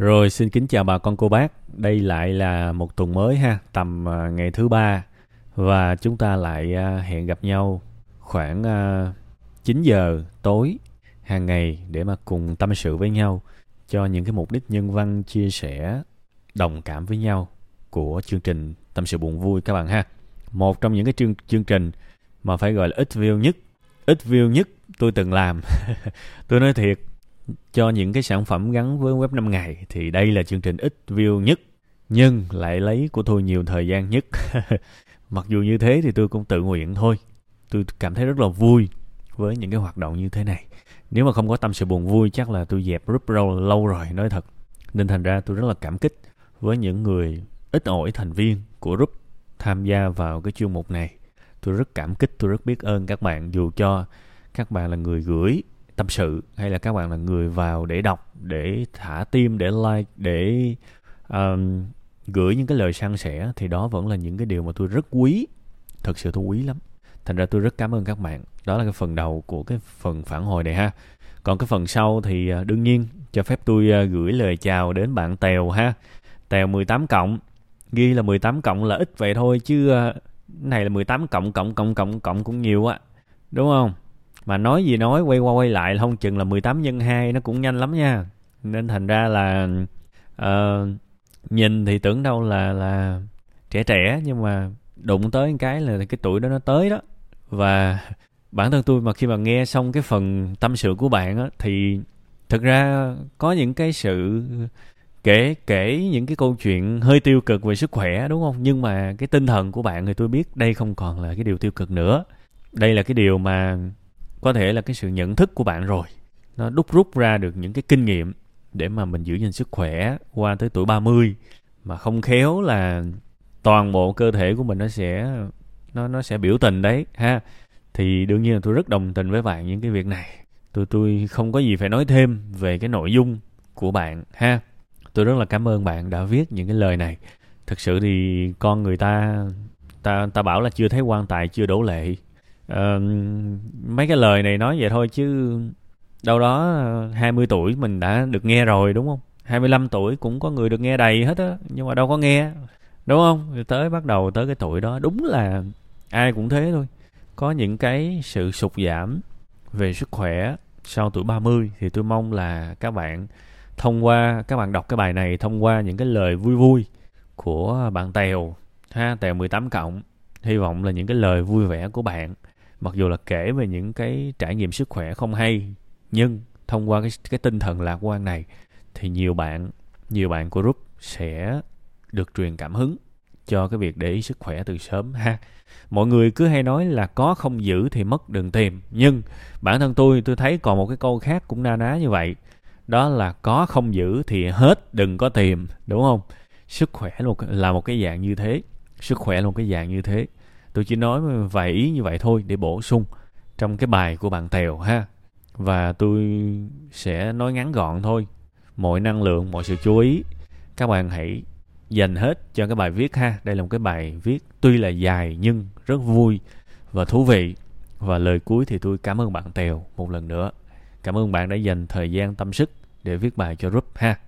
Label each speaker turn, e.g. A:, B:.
A: Rồi xin kính chào bà con cô bác. Đây lại là một tuần mới ha, tầm à, ngày thứ ba và chúng ta lại à, hẹn gặp nhau khoảng à, 9 giờ tối hàng ngày để mà cùng tâm sự với nhau cho những cái mục đích nhân văn chia sẻ đồng cảm với nhau của chương trình tâm sự buồn vui các bạn ha. Một trong những cái chương chương trình mà phải gọi là ít view nhất, ít view nhất tôi từng làm. tôi nói thiệt, cho những cái sản phẩm gắn với web 5 ngày thì đây là chương trình ít view nhất nhưng lại lấy của tôi nhiều thời gian nhất. Mặc dù như thế thì tôi cũng tự nguyện thôi. Tôi cảm thấy rất là vui với những cái hoạt động như thế này. Nếu mà không có tâm sự buồn vui chắc là tôi dẹp group lâu, lâu rồi nói thật. Nên thành ra tôi rất là cảm kích với những người ít ỏi thành viên của group tham gia vào cái chuyên mục này. Tôi rất cảm kích, tôi rất biết ơn các bạn dù cho các bạn là người gửi tâm sự hay là các bạn là người vào để đọc để thả tim để like để um, gửi những cái lời san sẻ thì đó vẫn là những cái điều mà tôi rất quý. Thật sự tôi quý lắm. Thành ra tôi rất cảm ơn các bạn. Đó là cái phần đầu của cái phần phản hồi này ha. Còn cái phần sau thì à, đương nhiên cho phép tôi à, gửi lời chào đến bạn Tèo ha. Tèo 18 cộng. Ghi là 18 cộng là ít vậy thôi chứ à, này là 18 cộng cộng cộng cộng cộng cũng nhiều á. Đúng không? Mà nói gì nói quay qua quay lại không chừng là 18 nhân 2 nó cũng nhanh lắm nha. Nên thành ra là uh, nhìn thì tưởng đâu là là trẻ trẻ nhưng mà đụng tới cái là cái tuổi đó nó tới đó. Và bản thân tôi mà khi mà nghe xong cái phần tâm sự của bạn á thì thực ra có những cái sự kể kể những cái câu chuyện hơi tiêu cực về sức khỏe đúng không? Nhưng mà cái tinh thần của bạn thì tôi biết đây không còn là cái điều tiêu cực nữa. Đây là cái điều mà có thể là cái sự nhận thức của bạn rồi. Nó đúc rút ra được những cái kinh nghiệm để mà mình giữ gìn sức khỏe qua tới tuổi 30 mà không khéo là toàn bộ cơ thể của mình nó sẽ, nó nó sẽ biểu tình đấy, ha. Thì đương nhiên là tôi rất đồng tình với bạn những cái việc này. Tôi tôi không có gì phải nói thêm về cái nội dung của bạn, ha. Tôi rất là cảm ơn bạn đã viết những cái lời này. Thực sự thì con người ta ta ta bảo là chưa thấy quan tài, chưa đổ lệ uh, mấy cái lời này nói vậy thôi chứ đâu đó ờ, 20 tuổi mình đã được nghe rồi đúng không? 25 tuổi cũng có người được nghe đầy hết á nhưng mà đâu có nghe đúng không? Rồi tới bắt đầu tới cái tuổi đó đúng là ai cũng thế thôi. Có những cái sự sụt giảm về sức khỏe sau tuổi 30 thì tôi mong là các bạn thông qua các bạn đọc cái bài này thông qua những cái lời vui vui của bạn Tèo ha Tèo 18 cộng. Hy vọng là những cái lời vui vẻ của bạn mặc dù là kể về những cái trải nghiệm sức khỏe không hay nhưng thông qua cái cái tinh thần lạc quan này thì nhiều bạn nhiều bạn của group sẽ được truyền cảm hứng cho cái việc để ý sức khỏe từ sớm ha. Mọi người cứ hay nói là có không giữ thì mất đừng tìm. Nhưng bản thân tôi tôi thấy còn một cái câu khác cũng na ná như vậy. Đó là có không giữ thì hết đừng có tìm đúng không? Sức khỏe là một, là một cái dạng như thế. Sức khỏe là một cái dạng như thế tôi chỉ nói vài ý như vậy thôi để bổ sung trong cái bài của bạn tèo ha. Và tôi sẽ nói ngắn gọn thôi. Mọi năng lượng, mọi sự chú ý, các bạn hãy dành hết cho cái bài viết ha. Đây là một cái bài viết tuy là dài nhưng rất vui và thú vị. Và lời cuối thì tôi cảm ơn bạn tèo một lần nữa. Cảm ơn bạn đã dành thời gian tâm sức để viết bài cho group ha.